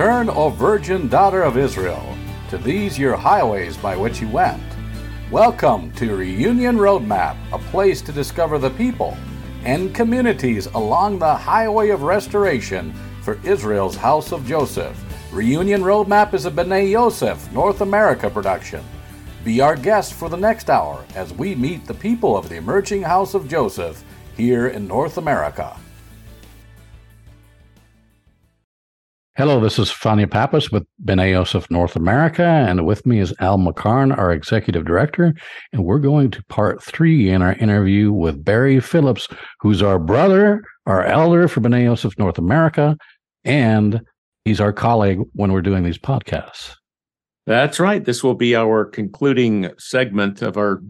Turn, O virgin daughter of Israel, to these your highways by which you went. Welcome to Reunion Roadmap, a place to discover the people and communities along the highway of restoration for Israel's House of Joseph. Reunion Roadmap is a B'ney Yosef North America production. Be our guest for the next hour as we meet the people of the emerging House of Joseph here in North America. Hello, this is Fania Pappas with B'ney of North America, and with me is Al McCarn, our executive director, and we're going to part three in our interview with Barry Phillips, who's our brother, our elder for B'ney of North America, and he's our colleague when we're doing these podcasts. That's right. This will be our concluding segment of our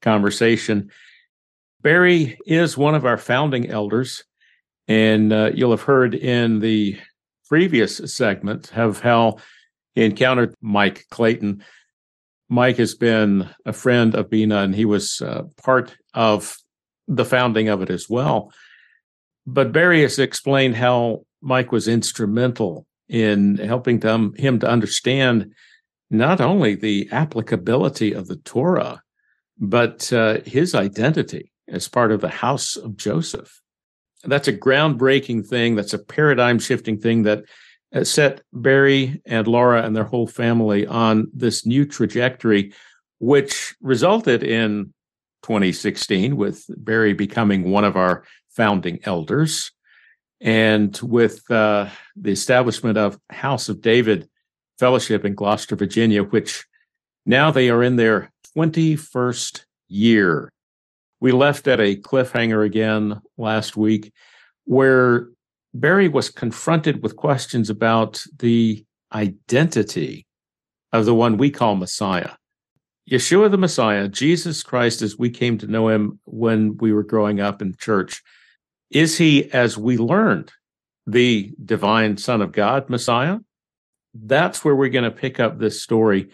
conversation. Barry is one of our founding elders, and uh, you'll have heard in the previous segment of how he encountered Mike Clayton. Mike has been a friend of Bina, and he was uh, part of the founding of it as well. But Barry has explained how Mike was instrumental in helping them, him to understand not only the applicability of the Torah, but uh, his identity as part of the house of Joseph. That's a groundbreaking thing. That's a paradigm shifting thing that uh, set Barry and Laura and their whole family on this new trajectory, which resulted in 2016 with Barry becoming one of our founding elders and with uh, the establishment of House of David Fellowship in Gloucester, Virginia, which now they are in their 21st year. We left at a cliffhanger again last week where Barry was confronted with questions about the identity of the one we call Messiah. Yeshua the Messiah, Jesus Christ, as we came to know him when we were growing up in church, is he, as we learned, the divine Son of God, Messiah? That's where we're going to pick up this story.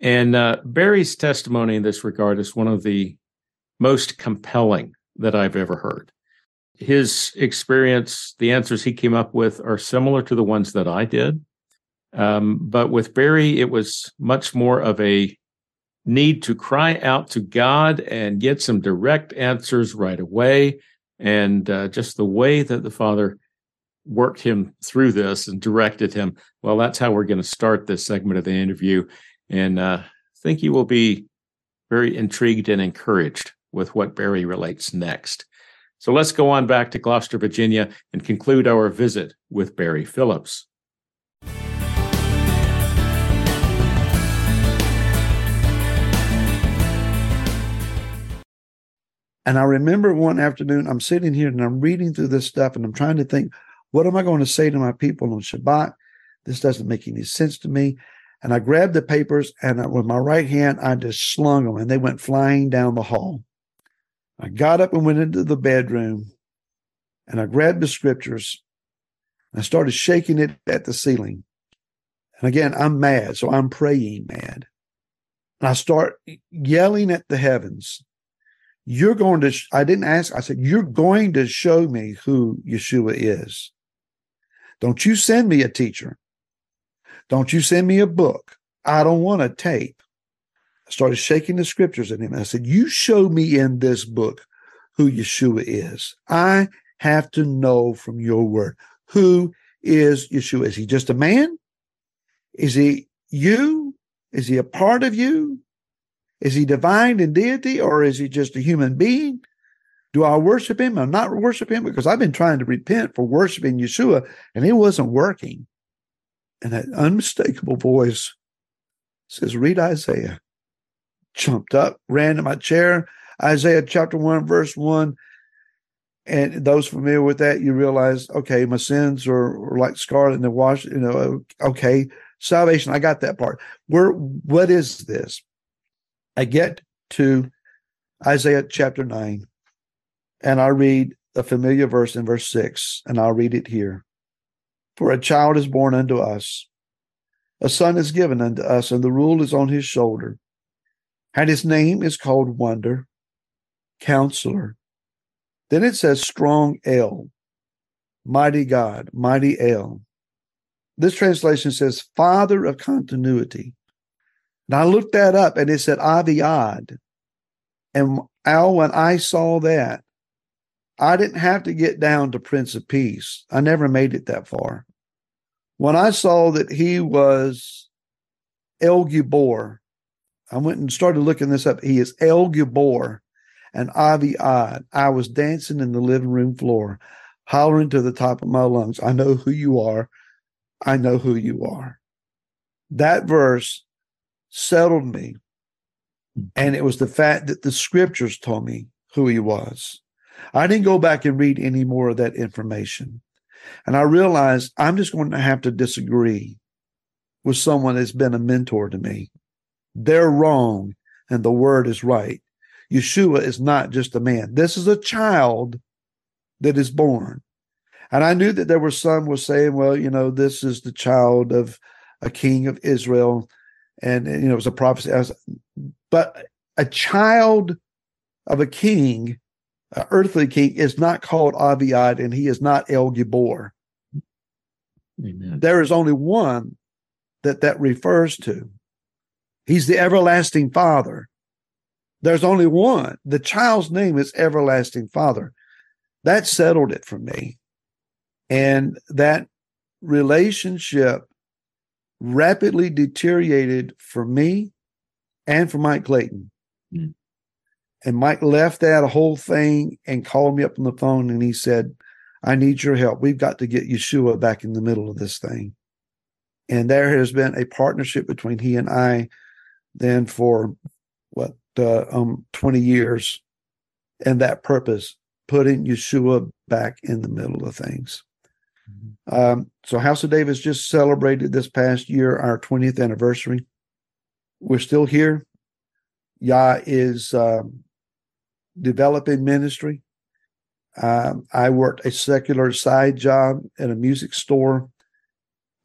And uh, Barry's testimony in this regard is one of the most compelling that I've ever heard. His experience, the answers he came up with are similar to the ones that I did. Um, but with Barry, it was much more of a need to cry out to God and get some direct answers right away. And uh, just the way that the Father worked him through this and directed him. Well, that's how we're going to start this segment of the interview. And uh, I think you will be very intrigued and encouraged with what Barry relates next. So let's go on back to Gloucester, Virginia, and conclude our visit with Barry Phillips. And I remember one afternoon, I'm sitting here and I'm reading through this stuff and I'm trying to think, what am I going to say to my people on Shabbat? This doesn't make any sense to me. And I grabbed the papers and I, with my right hand, I just slung them and they went flying down the hall. I got up and went into the bedroom and I grabbed the scriptures and I started shaking it at the ceiling. And again, I'm mad, so I'm praying mad. And I start yelling at the heavens. You're going to, I didn't ask, I said, You're going to show me who Yeshua is. Don't you send me a teacher. Don't you send me a book. I don't want a tape. I started shaking the scriptures at him. I said, You show me in this book who Yeshua is. I have to know from your word who is Yeshua. Is he just a man? Is he you? Is he a part of you? Is he divine in deity or is he just a human being? Do I worship him or not worship him? Because I've been trying to repent for worshiping Yeshua and it wasn't working. And that unmistakable voice says, Read Isaiah jumped up, ran to my chair. Isaiah chapter 1, verse 1. And those familiar with that, you realize, okay, my sins are, are like scarlet and they're washed, you know, okay, salvation, I got that part. Where what is this? I get to Isaiah chapter 9, and I read a familiar verse in verse 6, and I'll read it here. For a child is born unto us, a son is given unto us, and the rule is on his shoulder and his name is called Wonder, Counselor. Then it says Strong El, Mighty God, Mighty El. this translation says father of continuity. Now I looked that up and it said Aviad. And Al, when I saw that, I didn't have to get down to Prince of Peace. I never made it that far. When I saw that he was El Gibor, I went and started looking this up. He is El Gibor and Aviad. I was dancing in the living room floor, hollering to the top of my lungs, I know who you are. I know who you are. That verse settled me. And it was the fact that the scriptures told me who he was. I didn't go back and read any more of that information. And I realized I'm just going to have to disagree with someone that's been a mentor to me. They're wrong and the word is right. Yeshua is not just a man. This is a child that is born. And I knew that there were some were saying, well, you know, this is the child of a king of Israel. And, you know, it was a prophecy. Was, but a child of a king uh, earthly king is not called Aviad and he is not El Gibor. Amen. There is only one that that refers to. He's the everlasting father. There's only one. The child's name is everlasting father. That settled it for me. And that relationship rapidly deteriorated for me and for Mike Clayton. Mm. And Mike left that whole thing and called me up on the phone and he said, I need your help. We've got to get Yeshua back in the middle of this thing. And there has been a partnership between he and I then for what, uh, um, 20 years. And that purpose, putting Yeshua back in the middle of things. Mm-hmm. Um, so House of David just celebrated this past year our 20th anniversary. We're still here. Yah is um, developing ministry. Um, I worked a secular side job at a music store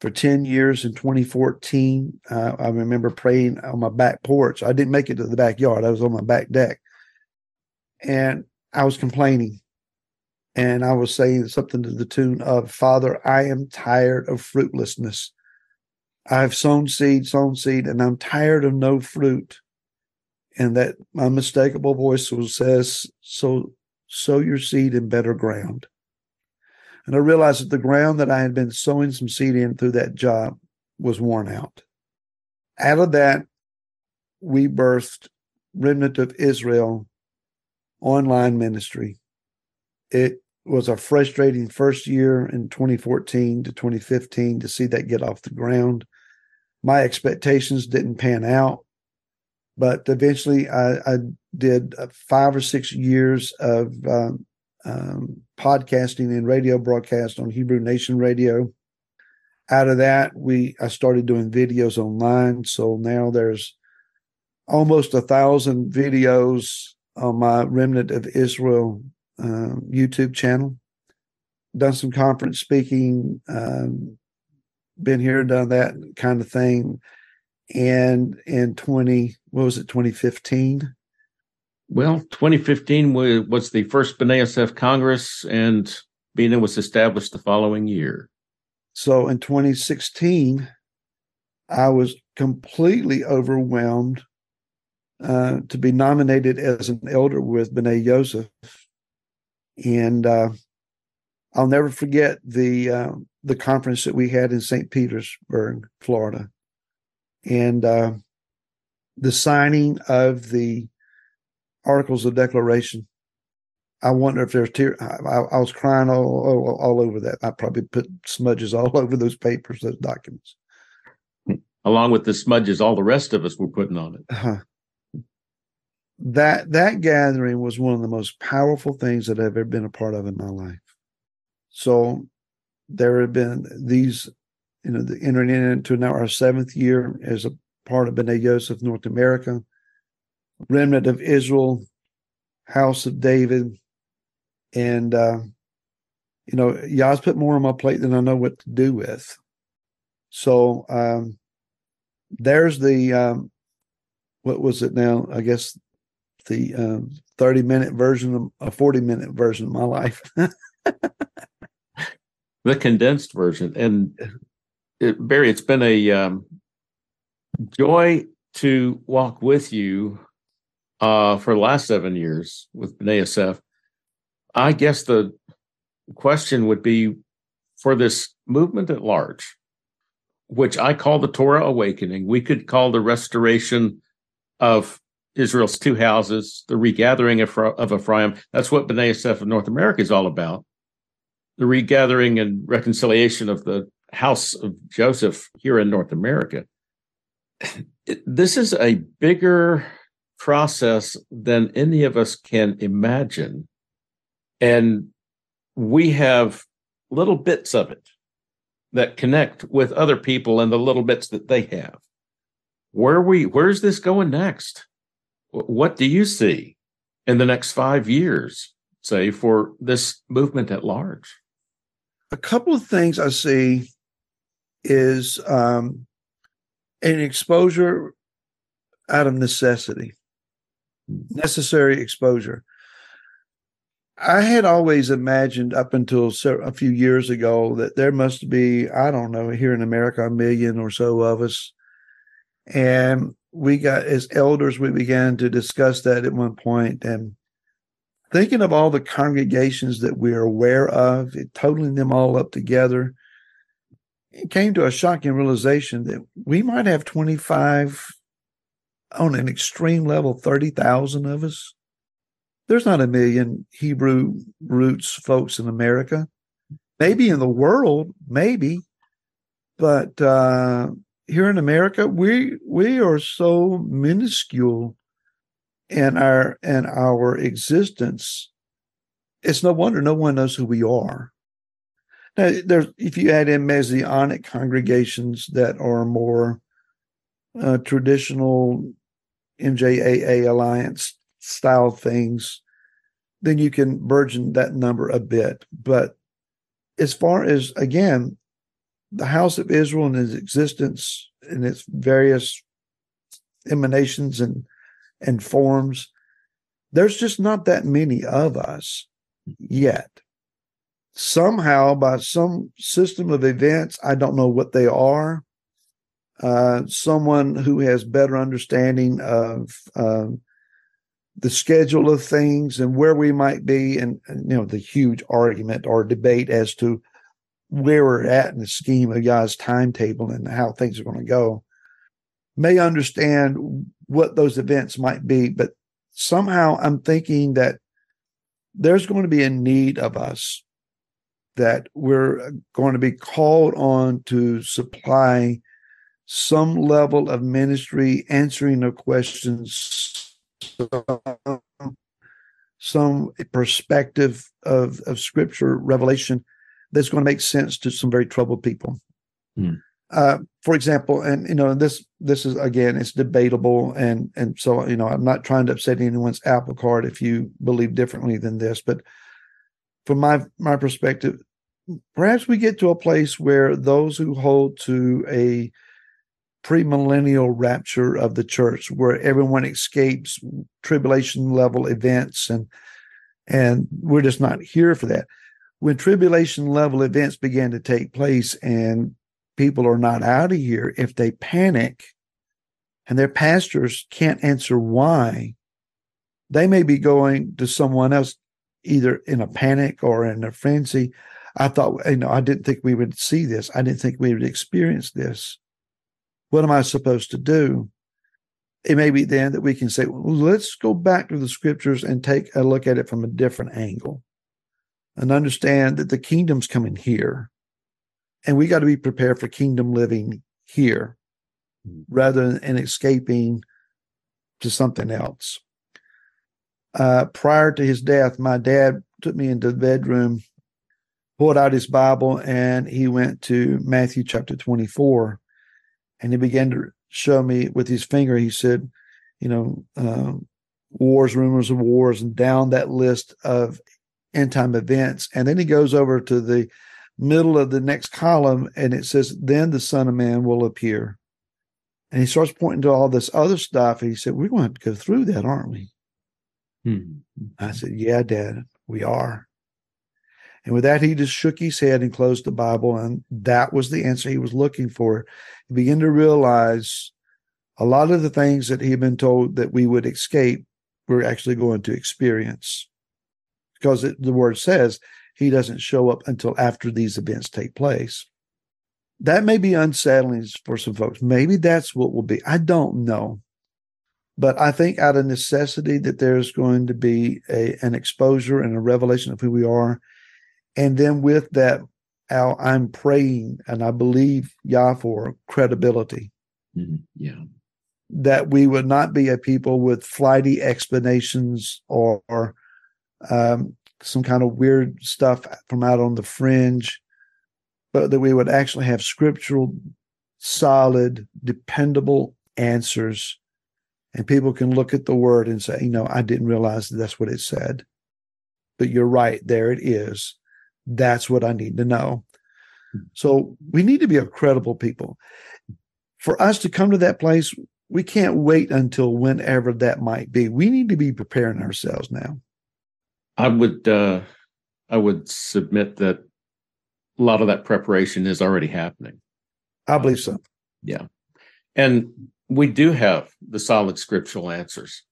for 10 years in 2014. Uh, I remember praying on my back porch. I didn't make it to the backyard, I was on my back deck. And I was complaining. And I was saying something to the tune of, Father, I am tired of fruitlessness. I've sown seed, sown seed, and I'm tired of no fruit and that unmistakable voice says, "So sow your seed in better ground." And I realized that the ground that I had been sowing some seed in through that job was worn out. Out of that, we birthed Remnant of Yisrael online ministry. It was a frustrating first year in 2014 to 2015 to see that get off the ground. My expectations didn't pan out but eventually I, I did five or six years of um, um, podcasting and radio broadcast on Hebrew Nation Radio. Out of that, we I started doing videos online. So now there's almost a thousand videos on my Remnant of Yisrael uh, YouTube channel. Done some conference speaking, um, been here, done that kind of thing and in 20 what was it 2015 well 2015 was, the first Yosef Congress and Bina was established the following year so in 2016 I was completely overwhelmed uh, to be nominated as an elder with B'ney Yosef and uh, I'll never forget the uh, the conference that we had in St. Petersburg, Florida and uh, the signing of the articles of declaration. I wonder if there's tears. I, I, was crying all, all, all over that. I probably put smudges all over those papers, those documents. Along with the smudges, all the rest of us were putting on it. Uh-huh. That that gathering was one of the most powerful things that I've ever been a part of in my life. So there have been these you know, the, entering into now our seventh year as a part of B'ney Yosef North America, Remnant of Yisrael, House of David, and uh, you know, Yah's put more on my plate than I know what to do with. So um, there's the um, what was it now? I guess the um, 30 minute version of a 40 minute version of my life. the condensed version. And it, Barry, it's been a um, joy to walk with you uh, for the last seven years with BNASF. I guess the question would be for this movement at large, which I call the Torah awakening. We could call the restoration of Israel's two houses, the regathering of, of Ephraim. That's what BNASF of North America is all about. The regathering and reconciliation of the house of Joseph here in North America. This is a bigger process than any of us can imagine. And we have little bits of it that connect with other people and the little bits that they have. Where we where's this going next? What do you see in the next 5 years say for this movement at large? A couple of things I see is um, an exposure out of necessity, necessary exposure. I had always imagined up until a few years ago that there must be, I don't know, here in America, a million or so of us. And we got, as elders, we began to discuss that at one point. and thinking of all the congregations that we're aware of, totaling them all up together, it came to a shocking realization that we might have 25 on an extreme level, 30,000 of us there's not a million Hebrew roots folks in America. Maybe in the world, maybe, but uh, here in America, we we are so minuscule in our in our existence. It's no wonder no one knows who we are. Now, there's if you add in messianic congregations that are more uh, traditional MJAA alliance style things, then you can burgeon that number a bit. But as far as, again, the house of Israel and its existence and its various emanations and and forms, there's just not that many of us yet. Somehow, by some system of events, I don't know what they are. Uh, someone who has better understanding of uh, the schedule of things and where we might be and, you know the huge argument or debate as to where we're at in the scheme of God's timetable and how things are going to go. May understand what those events might be but somehow I'm thinking that there's going to be a need of us that we're going to be called on to supply some level of ministry answering the questions some perspective of, of scripture revelation that's going to make sense to some very troubled people. Mm. Uh, for example, and you know, this this is again, it's debatable, and and so you know, I'm not trying to upset anyone's apple cart if you believe differently than this, but from my my perspective, perhaps we get to a place where those who hold to a premillennial rapture of the church where everyone escapes tribulation level events and and we're just not here for that. When tribulation level events began to take place and people are not out of here if they panic and their pastors can't answer why they may be going to someone else either in a panic or in a frenzy. I thought you know i didn't think we would see this. I didn't think we would experience this what am I supposed to do? It may be then that we can say, well, let's go back to the scriptures and take a look at it from a different angle and understand that the kingdom's coming here. And we got to be prepared for kingdom living here rather than escaping to something else. Uh, prior to his death, my dad took me into the bedroom, pulled out his Bible, and he went to Matthew chapter 24 and he began to show me with his finger. He said, you know, uh, wars, rumors of wars, and down that list of end time events. And then he goes over to the middle of the next column and it says, Then the Son of Man will appear. And he starts pointing to all this other stuff. And he said, We're going to go through that, aren't we? Hmm. I said, Yeah, Dad, we are. And with that, he just shook his head and closed the Bible. And that was the answer he was looking for. He began to realize a lot of the things that he had been told that we would escape, we're actually going to experience. Because it, the word says he doesn't show up until after these events take place. That may be unsettling for some folks. Maybe that's what will be. I don't know. But I think out of necessity that there's going to be a, an exposure and a revelation of who we are. And then with that, Al, I'm praying and I believe Yah for credibility. Mm-hmm. Yeah. That we would not be a people with flighty explanations or, or um, some kind of weird stuff from out on the fringe, but that we would actually have scriptural, solid, dependable answers and people can look at the word and say, you know, I didn't realize that that's what it said. But you're right, there it is. That's what I need to know. So we need to be a credible people. For us to come to that place, we can't wait until whenever that might be. We need to be preparing ourselves now. I would uh I would submit that a lot of that preparation is already happening. I believe so. Yeah. And we do have the solid scriptural answers.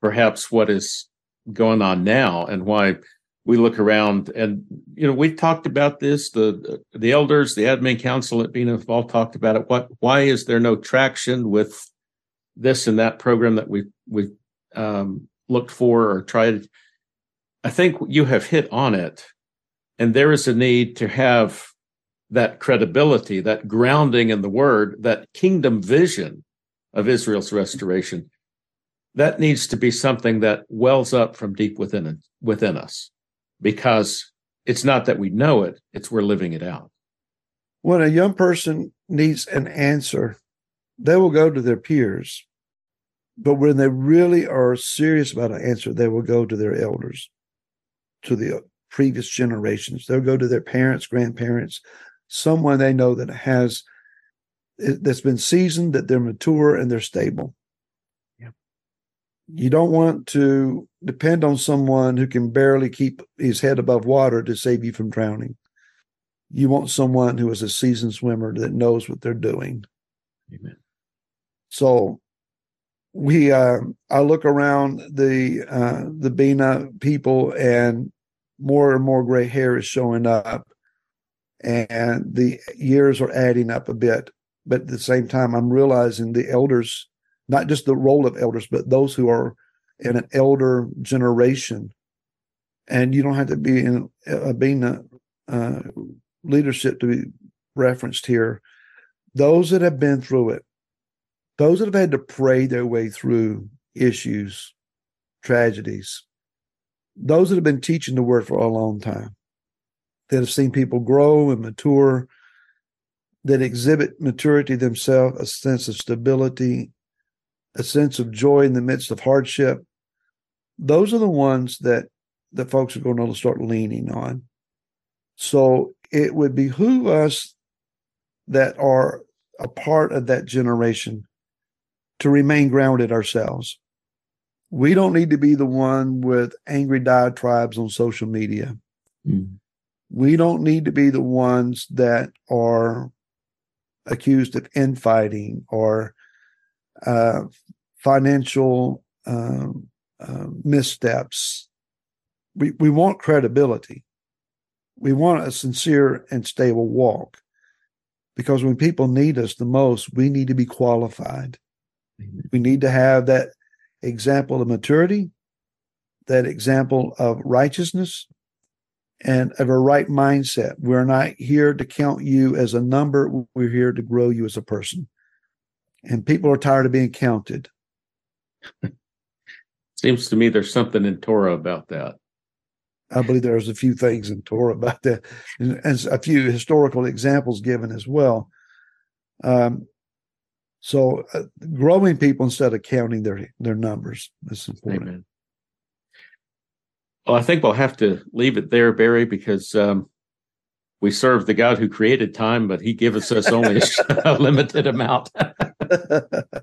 Perhaps what is going on now and why we look around and you know we've talked about this. The the elders the admin council at Bena have all talked about it. What why is there no traction with this and that program that we we um, looked for or tried? I think you have hit on it. And there is a need to have that credibility, that grounding in the word, that kingdom vision of Israel's restoration, that needs to be something that wells up from deep within within us, because it's not that we know it; it's we're living it out. When a young person needs an answer, they will go to their peers, but when they really are serious about an answer, they will go to their elders, to the previous generations. They'll go to their parents, grandparents, someone they know that has that's been seasoned, that they're mature and they're stable. You don't want to depend on someone who can barely keep his head above water to save you from drowning. You want someone who is a seasoned swimmer that knows what they're doing. Amen. So we uh, I look around the uh, the Bena people and more and more gray hair is showing up and the years are adding up a bit. But at the same time, I'm realizing the elders, not just the role of elders, but those who are in an elder generation. And you don't have to be in uh, being a uh, leadership to be referenced here. Those that have been through it, those that have had to pray their way through issues, tragedies, those that have been teaching the word for a long time that have seen people grow and mature, that exhibit maturity themselves, a sense of stability, a sense of joy in the midst of hardship. Those are the ones that that folks are going to start leaning on. So it would behoove us that are a part of that generation to remain grounded ourselves. We don't need to be the one with angry diatribes on social media. Mm we don't need to be the ones that are accused of infighting or uh, financial um, uh, missteps. We, we want credibility. We want a sincere and stable walk because when people need us the most, we need to be qualified. Amen. We need to have that example of maturity, that example of righteousness, and of a right mindset. We're not here to count you as a number, we're here to grow you as a person. And people are tired of being counted. Seems to me there's something in Torah about that. I believe there's a few things in Torah about that, and, and a few historical examples given as well. Um, so, uh, growing people instead of counting their their numbers is important. Amen. Well, I think we'll have to leave it there, Barry, because um, we serve the God who created time, but He gives us only a limited amount.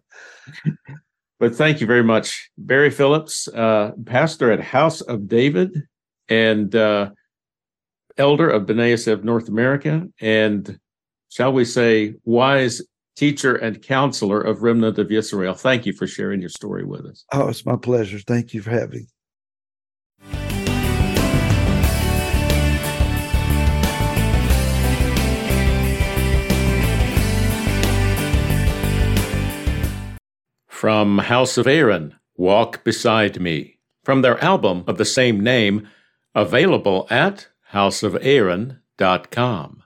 but thank you very much, Barry Phillips, uh, pastor at House of David, and uh, elder of B'ney Yosef North America, and shall we say, wise teacher and counselor of Remnant of Yisrael. Thank you for sharing your story with us. Oh, it's my pleasure. Thank you for having. From House of Aaron, Walk Beside Me, from their album of the same name, available at houseofaaron.com.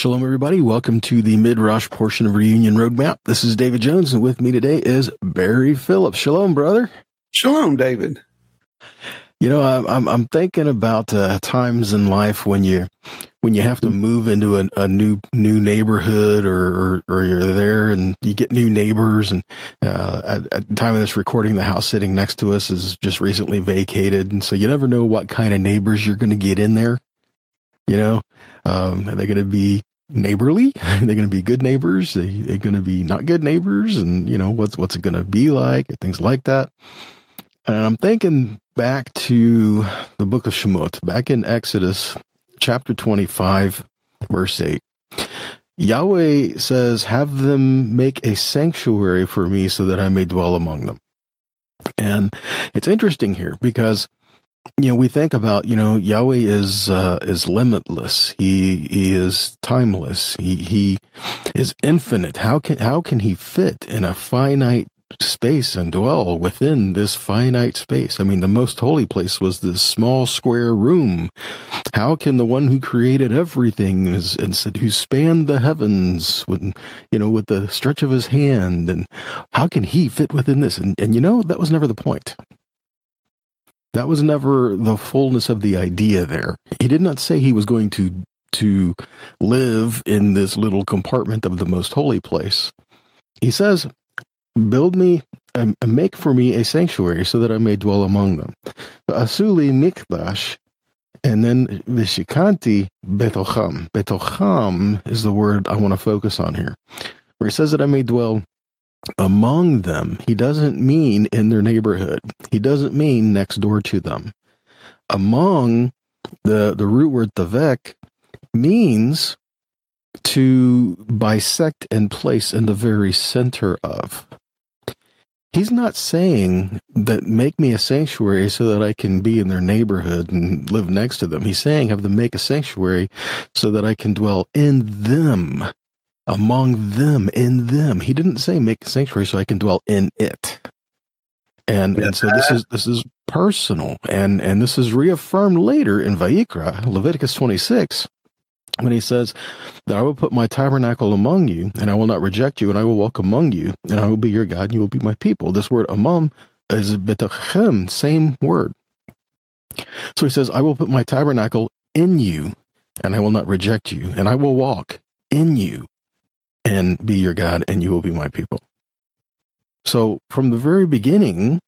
Shalom, everybody. Welcome to the Midrash portion of Reunion Roadmap. This is David Jones, and with me today is Barry Phillips. Shalom, brother. Shalom, David. You know, I'm I'm thinking about uh, times in life when you when you have to move into a, a new new neighborhood or, or, or you're there and you get new neighbors and uh, at, at, the time of this recording the house sitting next to us is just recently vacated and so you never know what kind of neighbors you're going to get in there you know um, are they going to be neighborly are they going to be good neighbors are they going to be not good neighbors and you know what's what's it going to be like things like that and I'm thinking back to the book of Shemot, back in Exodus chapter 25, verse 8. Yahweh says, Have them make a sanctuary for me so that I may dwell among them. And it's interesting here because you know we think about you know Yahweh is uh, is limitless. He he is timeless. He he is infinite. How can how can he fit in a finite space and dwell within this finite space. I mean, the most holy place was this small square room. How can the one who created everything is, and said, who spanned the heavens with, you know, with the stretch of his hand, and how can he fit within this? And, and you know, that was never the point. That was never the fullness of the idea there. He did not say he was going to to live in this little compartment of the most holy place. He says, build me um, and make for me a sanctuary so that I may dwell among them. Asuli mikdash, and then vishikanti betocham. Betocham is the word I want to focus on here, where he says that I may dwell among them. He doesn't mean in their neighborhood. He doesn't mean next door to them. Among the the root word tavek means to bisect and place in the very center of. He's not saying that make me a sanctuary so that I can be in their neighborhood and live next to them. He's saying have them make a sanctuary so that I can dwell in them, among them, in them. He didn't say make a sanctuary so I can dwell in it. And and so this is this is personal and and this is reaffirmed later in Vayikra, Leviticus 26 when he says that I will put my tabernacle among you, and I will not reject you, and I will walk among you, and I will be your God, and you will be my people. This word among is betachem, same word. So he says, I will put my tabernacle in you, and I will not reject you, and I will walk in you, and be your God, and you will be my people. So from the very beginning,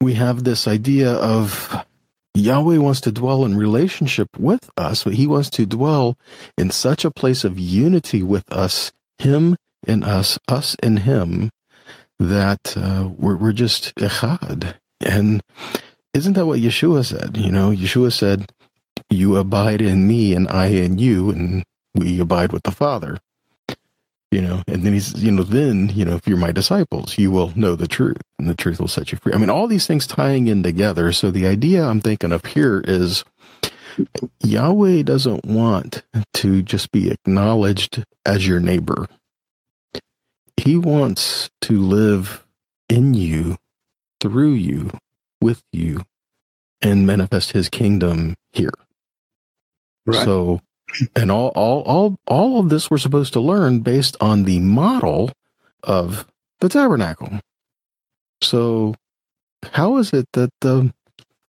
we have this idea of Yahweh wants to dwell in relationship with us, but he wants to dwell in such a place of unity with us, him and us, us and him, that uh, we're, we're just echad. And isn't that what Yeshua said? You know, Yeshua said, You abide in me and I in you, and we abide with the Father you know and then he's you know then you know if you're my disciples you will know the truth and the truth will set you free. I mean all these things tying in together. So the idea i'm thinking of here is yahweh doesn't want to just be acknowledged as your neighbor. He wants to live in you through you with you and manifest his kingdom here. Right. so and all, all, all, all of this we're supposed to learn based on the model of the tabernacle. So, how is it that the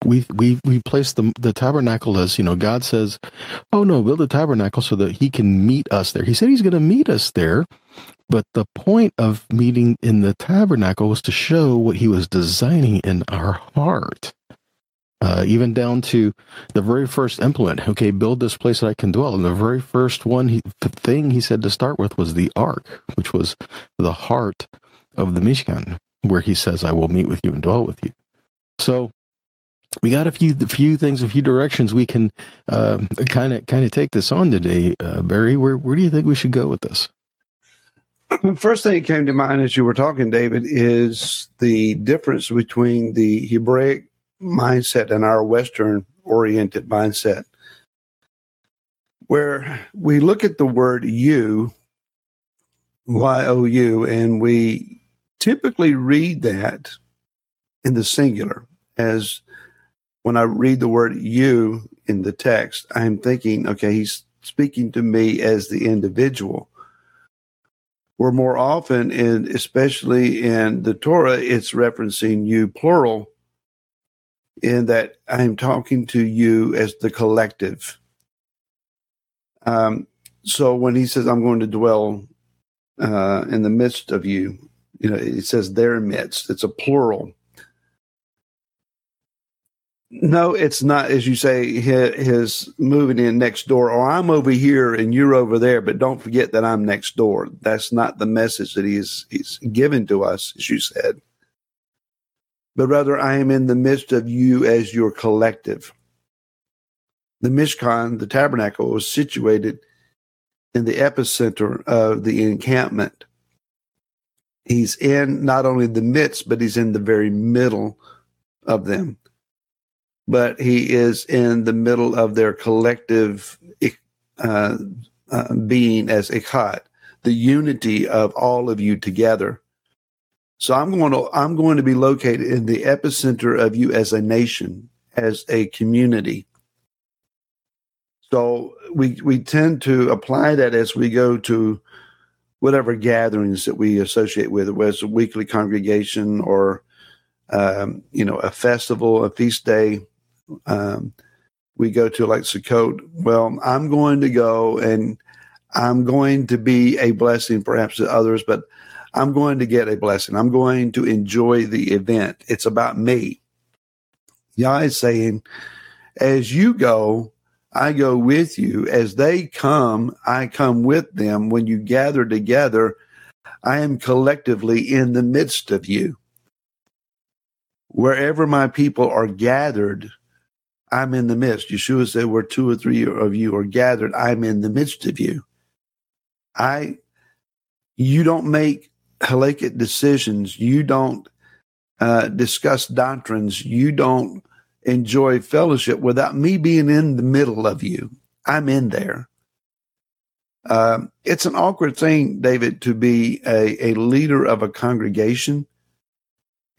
we we we place the the tabernacle as you know God says, oh no, build a tabernacle so that He can meet us there. He said He's going to meet us there, but the point of meeting in the tabernacle was to show what He was designing in our heart uh, even down to the very first implement. Okay, build this place that I can dwell. And the very first one, he, the thing he said to start with was the ark, which was the heart of the Mishkan, where he says, "I will meet with you and dwell with you." So we got a few few things, a few directions we can kind of kind of take this on today, uh, Barry. Where where do you think we should go with this? The first thing that came to mind as you were talking, David, is the difference between the Hebraic mindset and our Western oriented mindset, where we look at the word you, Y O U, and we typically read that in the singular. As when I read the word you in the text, I'm thinking, okay, he's speaking to me as the individual. Where more often, and especially in the Torah, it's referencing you plural, in that I'm talking to you as the collective. Um, so when he says, I'm going to dwell uh, in the midst of you, you know, it says their midst, it's a plural. No, it's not, as you say, his, his moving in next door, or I'm over here and you're over there, but don't forget that I'm next door. That's not the message that he's, he's given to us, as you said. But rather, I am in the midst of you as your collective. The Mishkan, the tabernacle, was situated in the epicenter of the encampment. He's in not only the midst, but he's in the very middle of them but he is in the middle of their collective uh, uh, being as echad, the unity of all of you together. So I'm going to I'm going to be located in the epicenter of you as a nation, as a community. So we we tend to apply that as we go to whatever gatherings that we associate with, whether it's a weekly congregation or um, you know a festival, a feast day um, we go to like Sukkot. Well, I'm going to go and I'm going to be a blessing perhaps to others, but I'm going to get a blessing. I'm going to enjoy the event. It's about me. Yah is saying, as you go, I go with you. As they come, I come with them. When you gather together, I am collectively in the midst of you. Wherever my people are gathered, I'm in the midst. Yeshua said, where two or three of you are gathered, I'm in the midst of you. I, you don't make halakhic decisions. You don't uh, discuss doctrines. You don't enjoy fellowship without me being in the middle of you. I'm in there. Um, it's an awkward thing, David, to be a, a leader of a congregation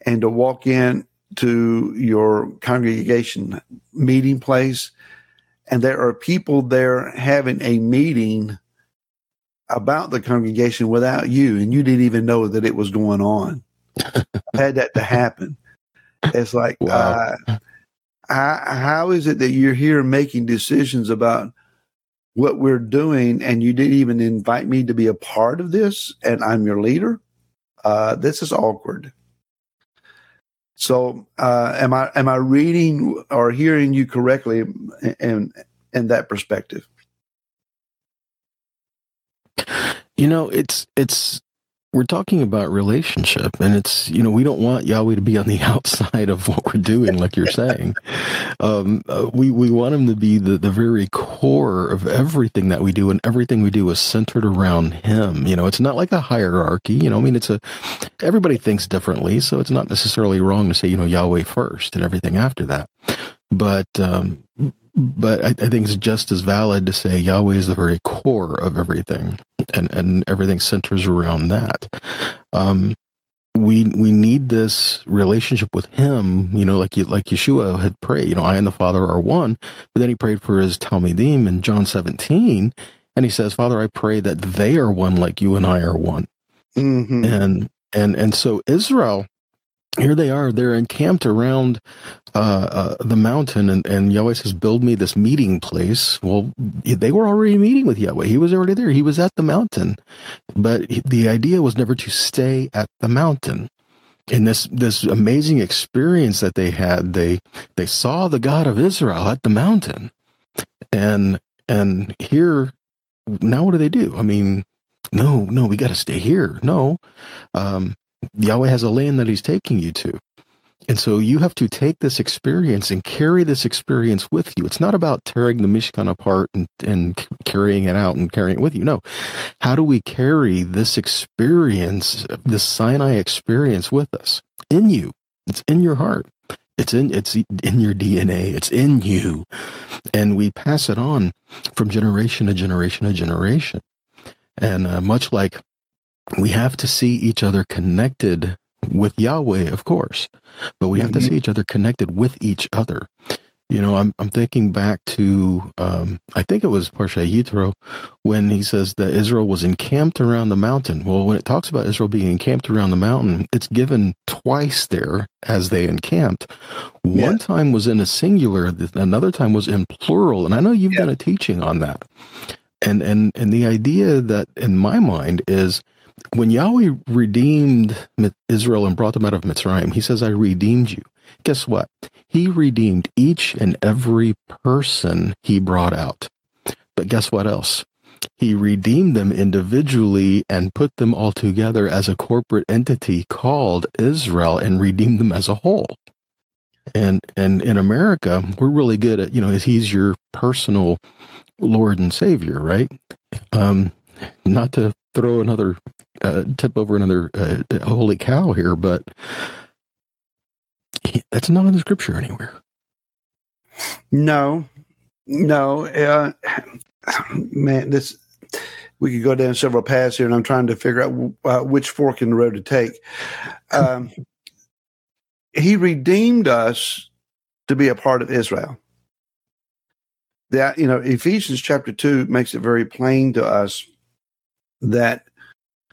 and to walk in to your congregation meeting place, and there are people there having a meeting about the congregation without you, and you didn't even know that it was going on. had that to happen. It's like, wow. uh, how, how is it that you're here making decisions about what we're doing, and you didn't even invite me to be a part of this, and I'm your leader? Uh, this is awkward. So, uh, am I am I reading or hearing you correctly in in that perspective? You know, it's it's we're talking about relationship and it's you know we don't want yahweh to be on the outside of what we're doing like you're saying. Um, uh, we we want him to be the, the very core of everything that we do and everything we do is centered around him. You know it's not like a hierarchy you know i mean it's a everybody thinks differently so it's not necessarily wrong to say you know yahweh first and everything after that. But um, but I, I, think it's just as valid to say Yahweh is the very core of everything, and and everything centers around that. Um, we we need this relationship with Him, you know, like you, like Yeshua had prayed. You know, I and the Father are one. But then he prayed for his Talmidim in John 17, and he says, "Father, I pray that they are one, like you and I are one." Mm-hmm. And and and so Israel here they are they're encamped around uh, uh, the mountain and, and yahweh says build me this meeting place. Well they were already meeting with yahweh. He was already there. He was at the mountain. But the idea was never to stay at the mountain. In this this amazing experience that they had they they saw the god of israel at the mountain. And and here now what do they do? I mean no no we got to stay here. No. Um Yahweh has a land that he's taking you to. And so you have to take this experience and carry this experience with you. It's not about tearing the Mishkan apart and, and carrying it out and carrying it with you. No. How do we carry this experience, this Sinai experience with us in you? It's in your heart. It's in it's in your DNA. It's in you. And we pass it on from generation to generation to generation. And uh, much like we have to see each other connected with Yahweh, of course, but we have mm-hmm. to see each other connected with each other. You know, I'm I'm thinking back to um, I think it was Parsha Yitro when he says that Israel was encamped around the mountain. Well, when it talks about Israel being encamped around the mountain, it's given twice there as they encamped. One yeah. time was in a singular, another time was in plural, and I know you've yeah. done a teaching on that. And and and the idea that in my mind is when Yahweh redeemed Israel and brought them out of Mitzrayim, he says, I redeemed you. Guess what? He redeemed each and every person he brought out. But guess what else? He redeemed them individually and put them all together as a corporate entity called Israel and redeemed them as a whole. And and in America, we're really good at, you know, he's your personal Lord and Savior, right? Um, not to throw another uh, tip over another uh, holy cow here, but that's not in the scripture anywhere. No, no, uh, man, this we could go down several paths here, and I'm trying to figure out uh, which fork in the road to take. Um, he redeemed us to be a part of Israel. That you know, Ephesians chapter two makes it very plain to us that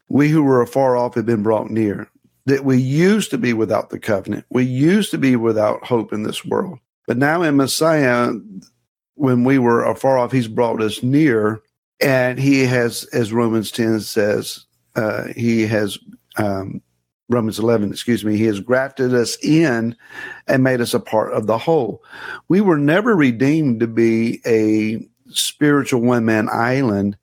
we who were afar off have been brought near that we used to be without the covenant. We used to be without hope in this world. But now in Messiah, when we were afar off, he's brought us near. And he has, as Romans 10 says, uh, he has, um, Romans 11, excuse me, he has grafted us in and made us a part of the whole. We were never redeemed to be a spiritual one man island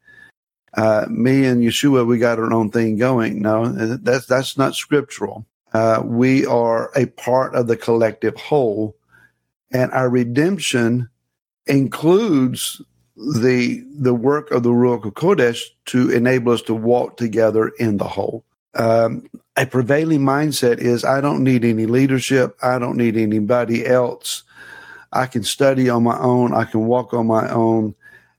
uh, me and Yeshua, we got our own thing going. No, that's that's not scriptural. Uh, we are a part of the collective whole, and our redemption includes the the work of the Ruach Kodesh to enable us to walk together in the whole. Um, a prevailing mindset is I don't need any leadership. I don't need anybody else. I can study on my own. I can walk on my own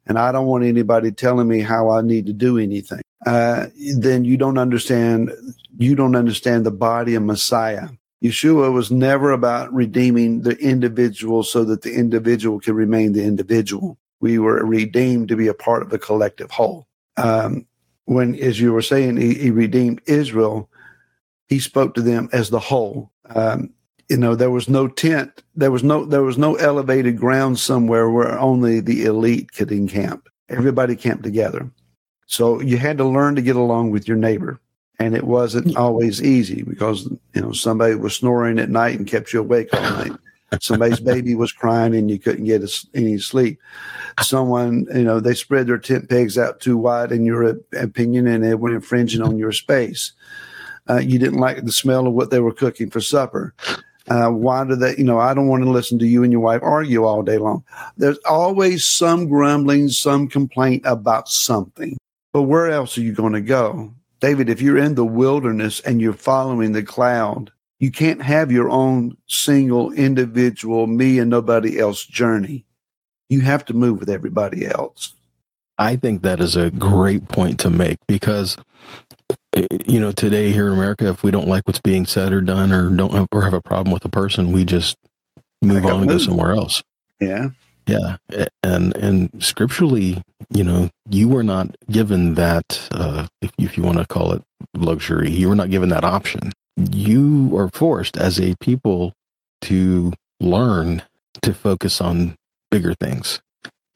and I don't want anybody telling me how I need to do anything, uh, then you don't understand. You don't understand the body of Messiah. Yeshua was never about redeeming the individual so that the individual can remain the individual. We were redeemed to be a part of the collective whole. Um, when, as you were saying, he, he, redeemed Israel, he spoke to them as the whole. Um, you know there was no tent there was no there was no elevated ground somewhere where only the elite could encamp. Everybody camped together. So you had to learn to get along with your neighbor and it wasn't always easy because you know somebody was snoring at night and kept you awake all night. Somebody's baby was crying and you couldn't get any sleep. Someone you know they spread their tent pegs out too wide in your opinion and it went infringing on your space. Uh, you didn't like the smell of what they were cooking for supper uh, why do they, you know, I don't want to listen to you and your wife argue all day long. There's always some grumbling, some complaint about something. But where else are you going to go? David, if you're in the wilderness and you're following the cloud, you can't have your own single individual, me and nobody else journey. You have to move with everybody else. I think that is a great point to make because you know, today here in America, if we don't like what's being said or done, or don't have, or have a problem with a person, we just move on and go somewhere else. Yeah, yeah, and and scripturally, you know, you were not given that, uh, if, if you want to call it luxury, you were not given that option. You are forced as a people to learn to focus on bigger things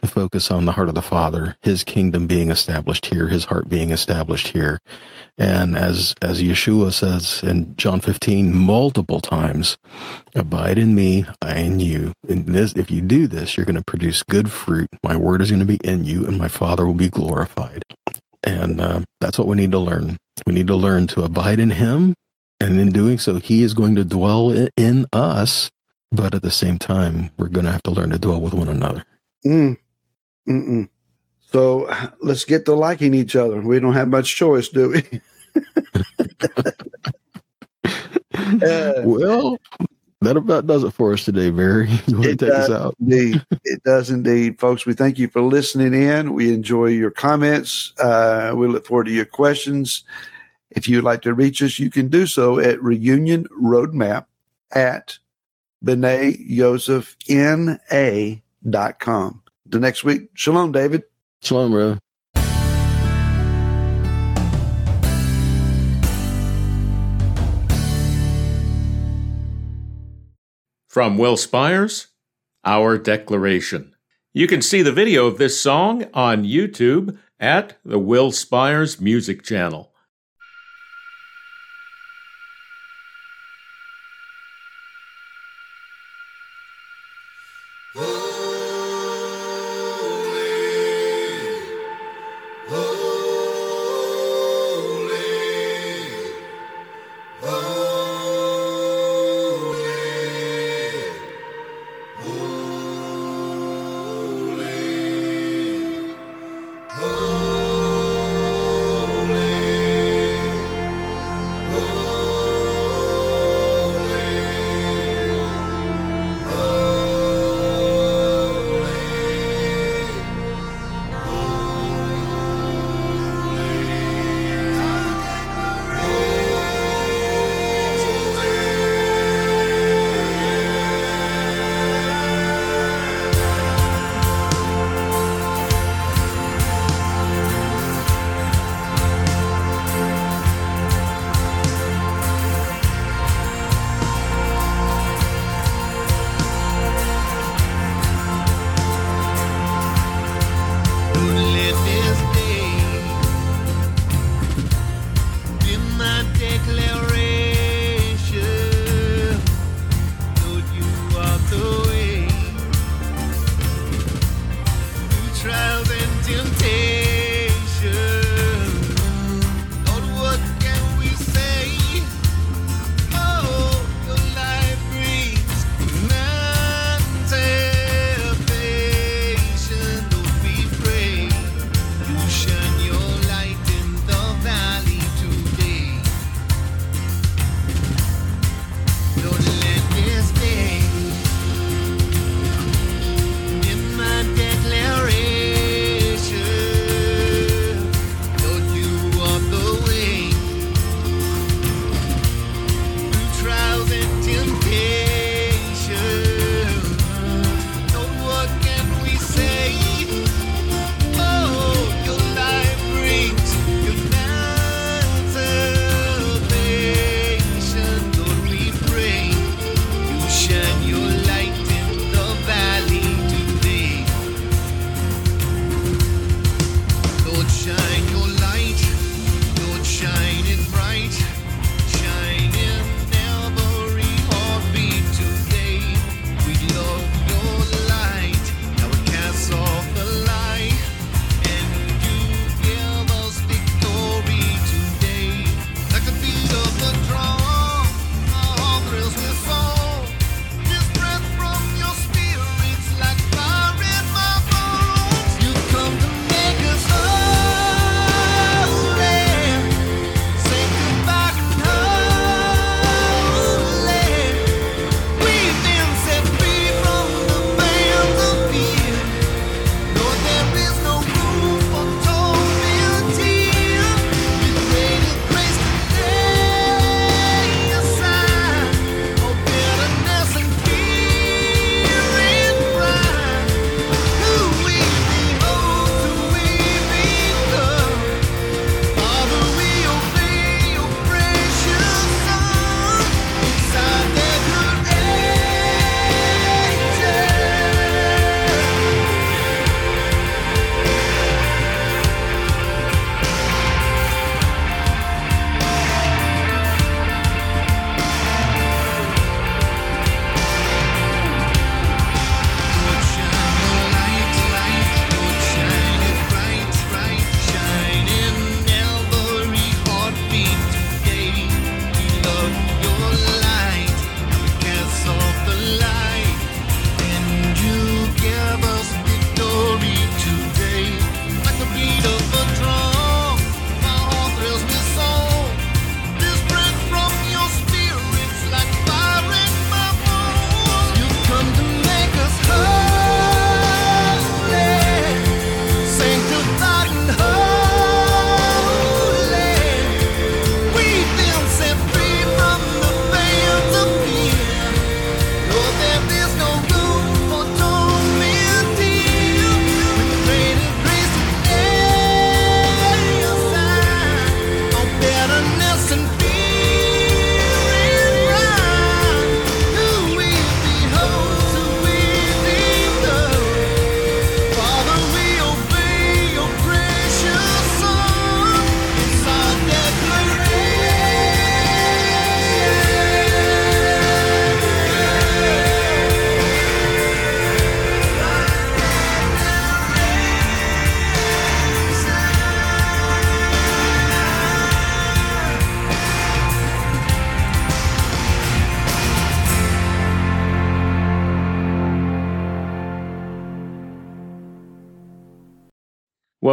to focus on the heart of the Father, His kingdom being established here, His heart being established here, and as as Yeshua says in John 15 multiple times, abide in me, I in you. And this, if you do this, you're going to produce good fruit. My word is going to be in you, and my Father will be glorified. And uh, that's what we need to learn. We need to learn to abide in Him, and in doing so, He is going to dwell in us. But at the same time, we're going to have to learn to dwell with one another. Mm. Mm-mm. So let's get to liking each other. We don't have much choice, do we? uh, well, that about does it for us today, Barry. You want to take us out? Indeed. It does indeed, folks. We thank you for listening in. We enjoy your comments. Uh, we look forward to your questions. If you'd like to reach us, you can do so at Reunion Roadmap at BneyYosefNA.com. The next week, Shalom, David. Bro. From Will Spires, Our Declaration. You can see the video of this song on YouTube at the Will Spires Music Channel.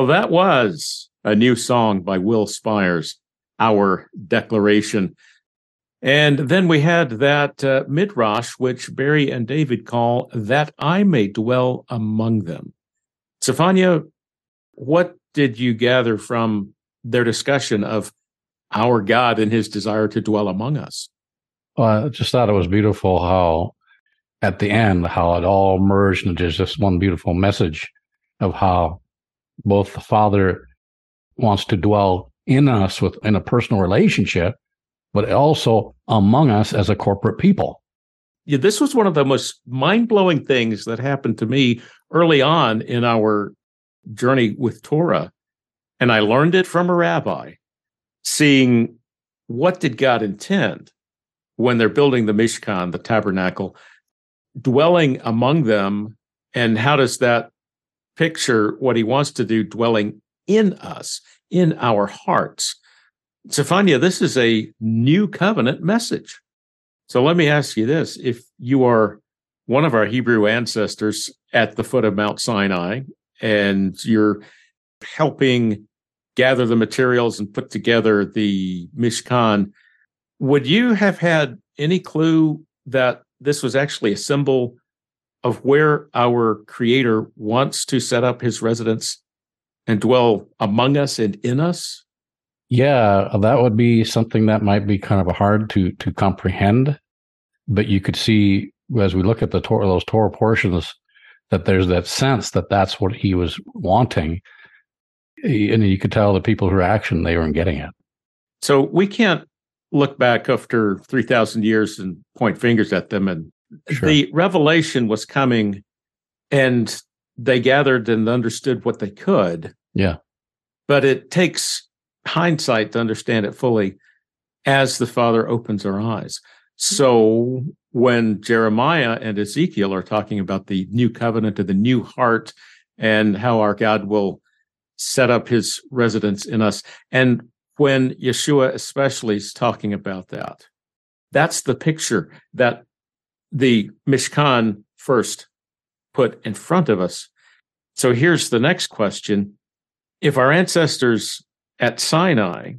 Well, that was a new song by Will Spires, Our Declaration. And then we had that uh, midrash, which Barry and David call that I may dwell among them. Stefania, what did you gather from their discussion of our God and his desire to dwell among us? Well, I just thought it was beautiful how at the end, how it all merged into just one beautiful message of how both the Father wants to dwell in us with in a personal relationship, but also among us as a corporate people. Yeah, this was one of the most mind blowing things that happened to me early on in our journey with Torah. And I learned it from a rabbi, seeing what did God intend when they're building the Mishkan, the tabernacle, dwelling among them, and how does that picture what he wants to do dwelling in us, in our hearts? Stefania, this is a new covenant message. So let me ask you this. If you are one of our Hebrew ancestors at the foot of Mount Sinai and you're helping gather the materials and put together the Mishkan, would you have had any clue that this was actually a symbol of where our Creator wants to set up his residence and dwell among us and in us? Yeah, that would be something that might be kind of hard to to comprehend, but you could see as we look at the Torah, those Torah portions, that there's that sense that that's what he was wanting, and you could tell the people who people's reaction they weren't getting it. So we can't look back after three thousand years and point fingers at them. And Sure. the revelation was coming, and they gathered and understood what they could. Yeah. but it takes hindsight to understand it fully as the father opens our eyes so when jeremiah and ezekiel are talking about the new covenant and the new heart and how our god will set up his residence in us and when yeshua especially is talking about that that's the picture that the mishkan first put in front of us so here's the next question if our ancestors at Sinai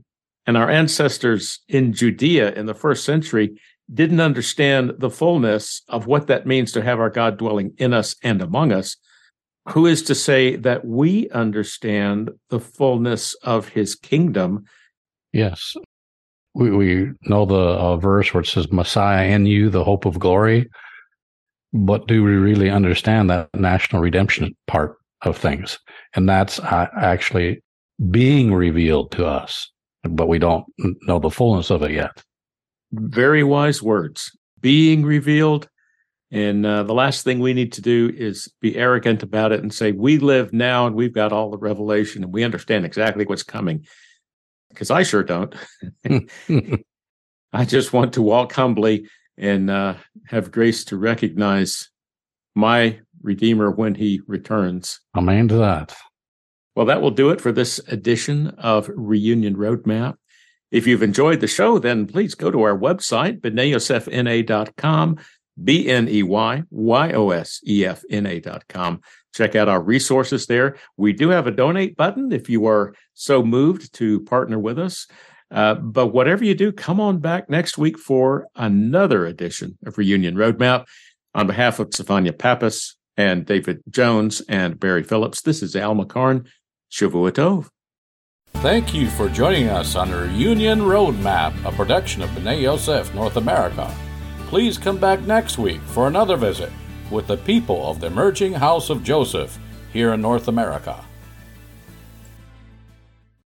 and our ancestors in Judea in the first century didn't understand the fullness of what that means to have our God dwelling in us and among us, who is to say that we understand the fullness of his kingdom? Yes. We, we know the uh, verse where it says, Messiah in you, the hope of glory. But do we really understand that national redemption part of things? And that's uh, actually being revealed to us, but we don't know the fullness of it yet. Very wise words being revealed. And uh, the last thing we need to do is be arrogant about it and say, we live now and we've got all the revelation and we understand exactly what's coming. Because I sure don't. I just want to walk humbly and uh, have grace to recognize my Redeemer when he returns. Amen to that. Well, that will do it for this edition of Reunion Roadmap. If you've enjoyed the show, then please go to our website, bneyyosefna.com, B N E Y Y O S E F N A.com. Check out our resources there. We do have a donate button if you are so moved to partner with us. Uh, but whatever you do, come on back next week for another edition of Reunion Roadmap. On behalf of Stefania Pappas and David Jones and Barry Phillips, this is Al McCarn. Shavua Tov. Thank you for joining us on Reunion Roadmap, a production of B'ney Yosef North America. Please come back next week for another visit with the people of the emerging house of Joseph here in North America.